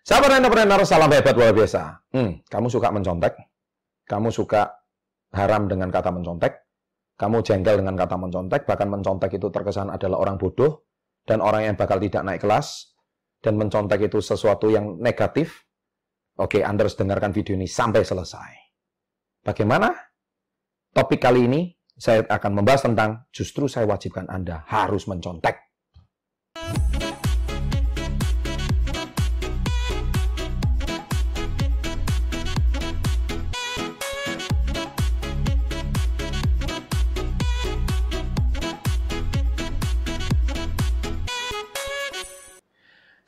Sahabat entrepreneur, salam hebat luar biasa. Hmm, kamu suka mencontek? Kamu suka haram dengan kata mencontek? Kamu jengkel dengan kata mencontek? Bahkan mencontek itu terkesan adalah orang bodoh dan orang yang bakal tidak naik kelas dan mencontek itu sesuatu yang negatif? Oke, Anda harus dengarkan video ini sampai selesai. Bagaimana? Topik kali ini saya akan membahas tentang justru saya wajibkan Anda harus mencontek.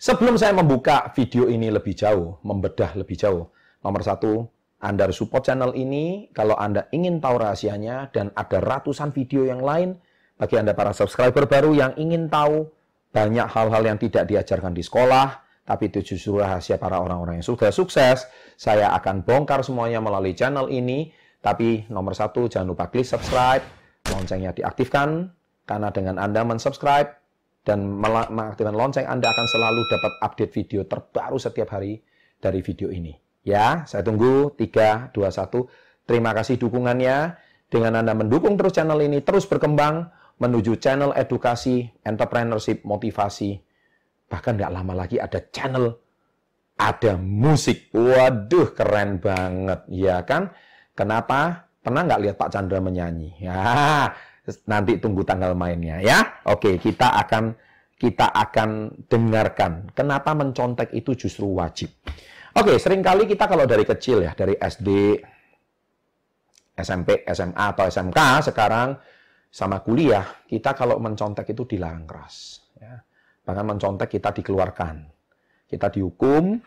Sebelum saya membuka video ini lebih jauh, membedah lebih jauh, nomor satu, Anda harus support channel ini. Kalau Anda ingin tahu rahasianya dan ada ratusan video yang lain, bagi Anda para subscriber baru yang ingin tahu banyak hal-hal yang tidak diajarkan di sekolah, tapi itu justru rahasia para orang-orang yang sudah sukses, saya akan bongkar semuanya melalui channel ini. Tapi nomor satu, jangan lupa klik subscribe, loncengnya diaktifkan, karena dengan Anda mensubscribe, dan mengaktifkan lonceng, Anda akan selalu dapat update video terbaru setiap hari dari video ini. Ya, saya tunggu 3, 2, 1. Terima kasih dukungannya. Dengan Anda mendukung terus channel ini terus berkembang menuju channel edukasi, entrepreneurship, motivasi. Bahkan nggak lama lagi ada channel, ada musik. Waduh, keren banget. Ya kan? Kenapa? Pernah nggak lihat Pak Chandra menyanyi? Ya, nanti tunggu tanggal mainnya ya. Oke, kita akan kita akan dengarkan kenapa mencontek itu justru wajib. Oke, sering kali kita kalau dari kecil ya, dari SD, SMP, SMA atau SMK sekarang sama kuliah, kita kalau mencontek itu dilarang keras. Ya. Bahkan mencontek kita dikeluarkan, kita dihukum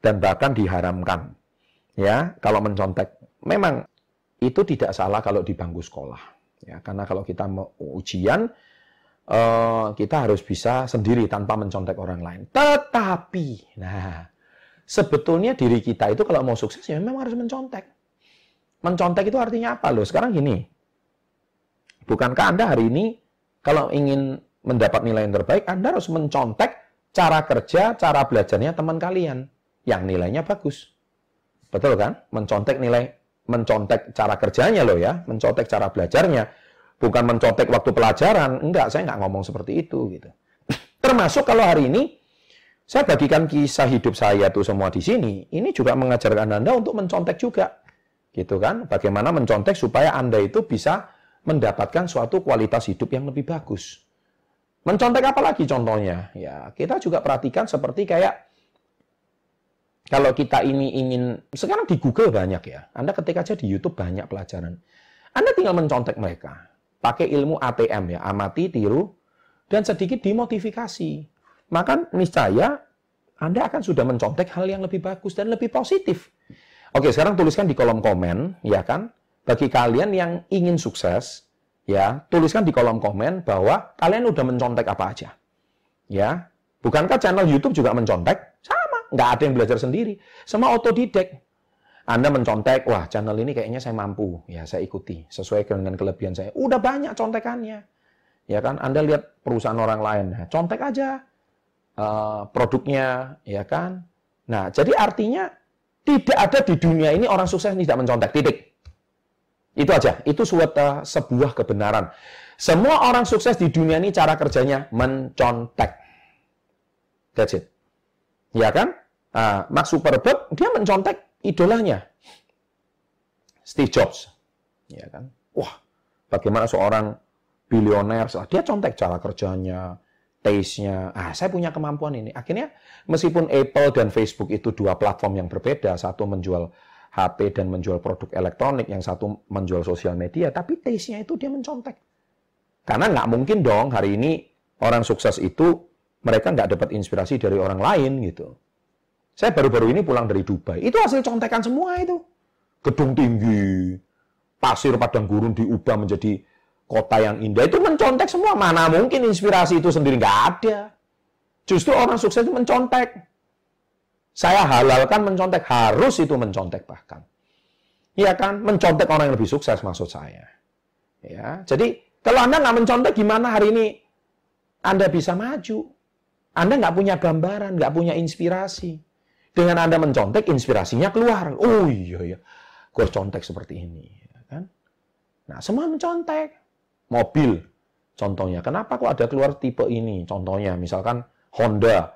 dan bahkan diharamkan. Ya, kalau mencontek memang itu tidak salah kalau di bangku sekolah. Ya, karena kalau kita mau ujian, uh, kita harus bisa sendiri tanpa mencontek orang lain. Tetapi, nah, sebetulnya diri kita itu kalau mau sukses ya memang harus mencontek. Mencontek itu artinya apa loh? Sekarang gini, bukankah Anda hari ini kalau ingin mendapat nilai yang terbaik, Anda harus mencontek cara kerja, cara belajarnya teman kalian yang nilainya bagus. Betul kan? Mencontek nilai mencontek cara kerjanya loh ya, mencontek cara belajarnya, bukan mencontek waktu pelajaran. Enggak, saya nggak ngomong seperti itu gitu. Termasuk kalau hari ini saya bagikan kisah hidup saya tuh semua di sini, ini juga mengajarkan Anda untuk mencontek juga. Gitu kan? Bagaimana mencontek supaya Anda itu bisa mendapatkan suatu kualitas hidup yang lebih bagus. Mencontek apa lagi contohnya? Ya, kita juga perhatikan seperti kayak kalau kita ini ingin, sekarang di Google banyak ya. Anda ketik aja di YouTube banyak pelajaran. Anda tinggal mencontek mereka. Pakai ilmu ATM ya, amati, tiru, dan sedikit dimodifikasi. Maka niscaya Anda akan sudah mencontek hal yang lebih bagus dan lebih positif. Oke, sekarang tuliskan di kolom komen, ya kan? Bagi kalian yang ingin sukses, ya, tuliskan di kolom komen bahwa kalian udah mencontek apa aja. Ya, bukankah channel YouTube juga mencontek? Nggak ada yang belajar sendiri. Semua otodidak. Anda mencontek, wah channel ini kayaknya saya mampu, ya saya ikuti sesuai dengan kelebihan saya. Udah banyak contekannya, ya kan? Anda lihat perusahaan orang lain, nah, contek aja uh, produknya, ya kan? Nah, jadi artinya tidak ada di dunia ini orang sukses tidak mencontek, titik. Itu aja, itu suatu sebuah kebenaran. Semua orang sukses di dunia ini cara kerjanya mencontek. That's it. Ya kan? Nah, Mark Zuckerberg dia mencontek idolanya. Steve Jobs. Ya kan? Wah, bagaimana seorang bilioner, dia contek cara kerjanya, taste-nya. Ah, saya punya kemampuan ini. Akhirnya meskipun Apple dan Facebook itu dua platform yang berbeda, satu menjual HP dan menjual produk elektronik, yang satu menjual sosial media, tapi taste-nya itu dia mencontek. Karena nggak mungkin dong hari ini orang sukses itu mereka nggak dapat inspirasi dari orang lain gitu. Saya baru-baru ini pulang dari Dubai. Itu hasil contekan semua itu. Gedung tinggi, pasir padang gurun diubah menjadi kota yang indah. Itu mencontek semua. Mana mungkin inspirasi itu sendiri nggak ada. Justru orang sukses itu mencontek. Saya halalkan mencontek. Harus itu mencontek bahkan. Iya kan? Mencontek orang yang lebih sukses maksud saya. Ya, jadi kalau Anda nggak mencontek gimana hari ini Anda bisa maju? Anda nggak punya gambaran, nggak punya inspirasi. Dengan Anda mencontek, inspirasinya keluar. Oh iya, iya. Gue contek seperti ini. ya Kan? Nah, semua mencontek. Mobil, contohnya. Kenapa kok ada keluar tipe ini? Contohnya, misalkan Honda.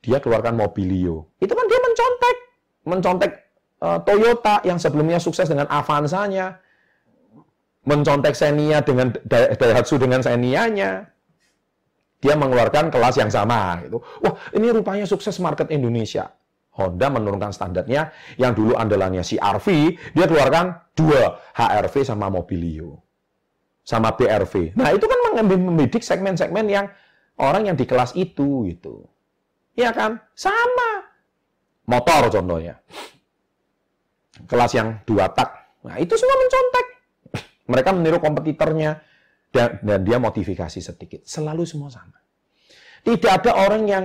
Dia keluarkan Mobilio. Itu kan dia mencontek. Mencontek uh, Toyota yang sebelumnya sukses dengan Avanza-nya. Mencontek Xenia dengan Daihatsu dengan Xenia-nya dia mengeluarkan kelas yang sama gitu. Wah, ini rupanya sukses market Indonesia. Honda menurunkan standarnya yang dulu andalannya si RV, dia keluarkan dua HRV sama Mobilio. Sama BRV. Nah, itu kan membidik segmen-segmen yang orang yang di kelas itu gitu. Iya kan? Sama. Motor contohnya. Kelas yang dua tak. Nah, itu semua mencontek. Mereka meniru kompetitornya dan, dan dia modifikasi sedikit. Selalu semua sama. Tidak ada orang yang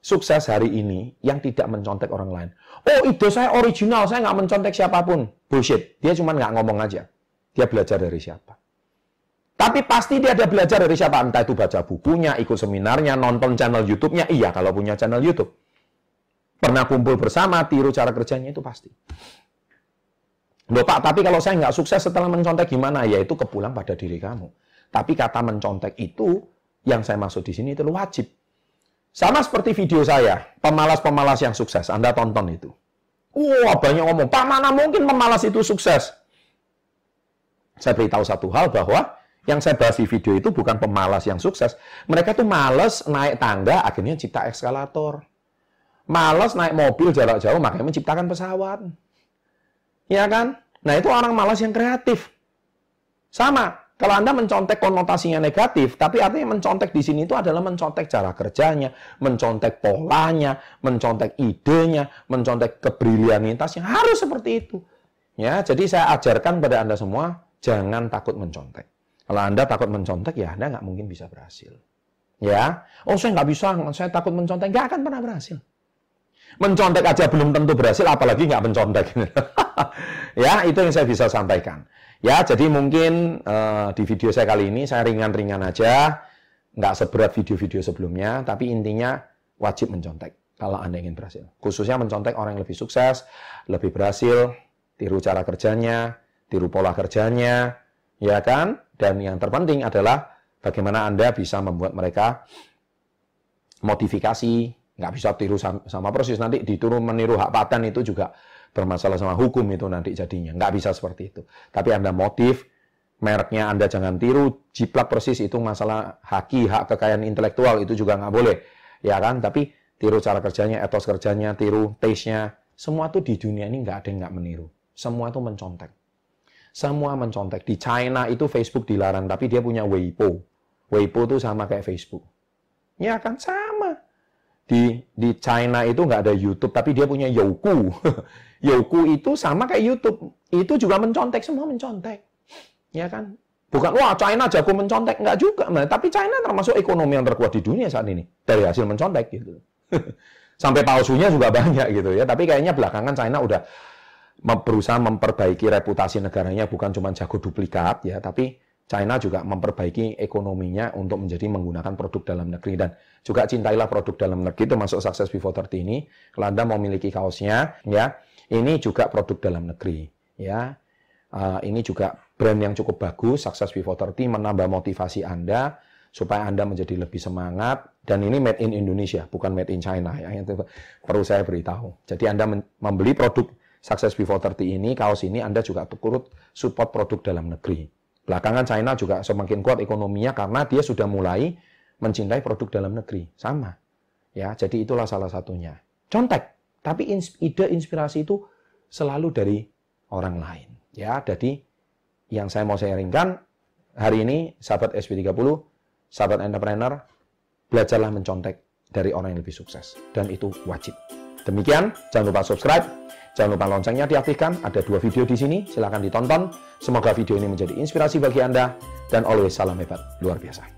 sukses hari ini yang tidak mencontek orang lain. Oh, ide saya original, saya nggak mencontek siapa pun. Bullshit. Dia cuma nggak ngomong aja. Dia belajar dari siapa. Tapi pasti dia ada belajar dari siapa. Entah itu baca bukunya, ikut seminarnya, nonton channel YouTube-nya. Iya, kalau punya channel YouTube. Pernah kumpul bersama, tiru cara kerjanya, itu pasti. Loh Pak, tapi kalau saya nggak sukses setelah mencontek gimana? Ya itu kepulang pada diri kamu. Tapi kata mencontek itu, yang saya maksud di sini itu wajib. Sama seperti video saya, pemalas-pemalas yang sukses. Anda tonton itu. Wah, banyak ngomong, Pak mana mungkin pemalas itu sukses? Saya beritahu satu hal bahwa yang saya bahas di video itu bukan pemalas yang sukses. Mereka tuh males naik tangga, akhirnya cipta eskalator. Males naik mobil jarak jauh, makanya menciptakan pesawat. Ya kan? Nah, itu orang malas yang kreatif. Sama, kalau Anda mencontek konotasinya negatif, tapi artinya mencontek di sini itu adalah mencontek cara kerjanya, mencontek polanya, mencontek idenya, mencontek kebrilianitasnya. Harus seperti itu. Ya, jadi saya ajarkan pada Anda semua, jangan takut mencontek. Kalau Anda takut mencontek, ya Anda nggak mungkin bisa berhasil. Ya, oh saya nggak bisa, saya takut mencontek, nggak akan pernah berhasil. Mencontek aja belum tentu berhasil, apalagi nggak mencontek. ya, itu yang saya bisa sampaikan. Ya, jadi mungkin uh, di video saya kali ini saya ringan-ringan aja, nggak seberat video-video sebelumnya, tapi intinya wajib mencontek kalau Anda ingin berhasil. Khususnya mencontek orang yang lebih sukses, lebih berhasil, tiru cara kerjanya, tiru pola kerjanya, ya kan? Dan yang terpenting adalah bagaimana Anda bisa membuat mereka modifikasi, nggak bisa tiru sama, sama persis. Nanti diturun meniru hak paten itu juga bermasalah sama hukum itu nanti jadinya. Nggak bisa seperti itu. Tapi Anda motif, mereknya Anda jangan tiru, jiplak persis itu masalah haki, hak kekayaan intelektual itu juga nggak boleh. Ya kan? Tapi tiru cara kerjanya, etos kerjanya, tiru taste-nya. Semua tuh di dunia ini nggak ada yang nggak meniru. Semua itu mencontek. Semua mencontek. Di China itu Facebook dilarang, tapi dia punya Weibo. Weibo itu sama kayak Facebook. Ya kan? Sama di di China itu nggak ada YouTube tapi dia punya Youku. Youku itu sama kayak YouTube. Itu juga mencontek semua mencontek. Ya kan? Bukan wah China jago mencontek. Nggak juga tapi China termasuk ekonomi yang terkuat di dunia saat ini dari hasil mencontek gitu. Sampai palsunya juga banyak gitu ya. Tapi kayaknya belakangan China udah berusaha memperbaiki reputasi negaranya bukan cuma jago duplikat ya tapi China juga memperbaiki ekonominya untuk menjadi menggunakan produk dalam negeri dan juga cintailah produk dalam negeri termasuk Success Before 30 ini. Kalau Anda mau memiliki kaosnya, ya, ini juga produk dalam negeri, ya. Uh, ini juga brand yang cukup bagus, Success Before 30 menambah motivasi Anda supaya Anda menjadi lebih semangat dan ini made in Indonesia, bukan made in China ya. Itu perlu saya beritahu. Jadi Anda membeli produk Success Before 30 ini, kaos ini Anda juga turut support produk dalam negeri. Belakangan China juga semakin kuat ekonominya karena dia sudah mulai mencintai produk dalam negeri. Sama. Ya, jadi itulah salah satunya. Contek, tapi ide inspirasi itu selalu dari orang lain. Ya, jadi yang saya mau sharingkan hari ini sahabat SP30, sahabat entrepreneur, belajarlah mencontek dari orang yang lebih sukses dan itu wajib. Demikian, jangan lupa subscribe, Jangan lupa loncengnya diaktifkan, ada dua video di sini, silahkan ditonton. Semoga video ini menjadi inspirasi bagi Anda, dan always salam hebat, luar biasa.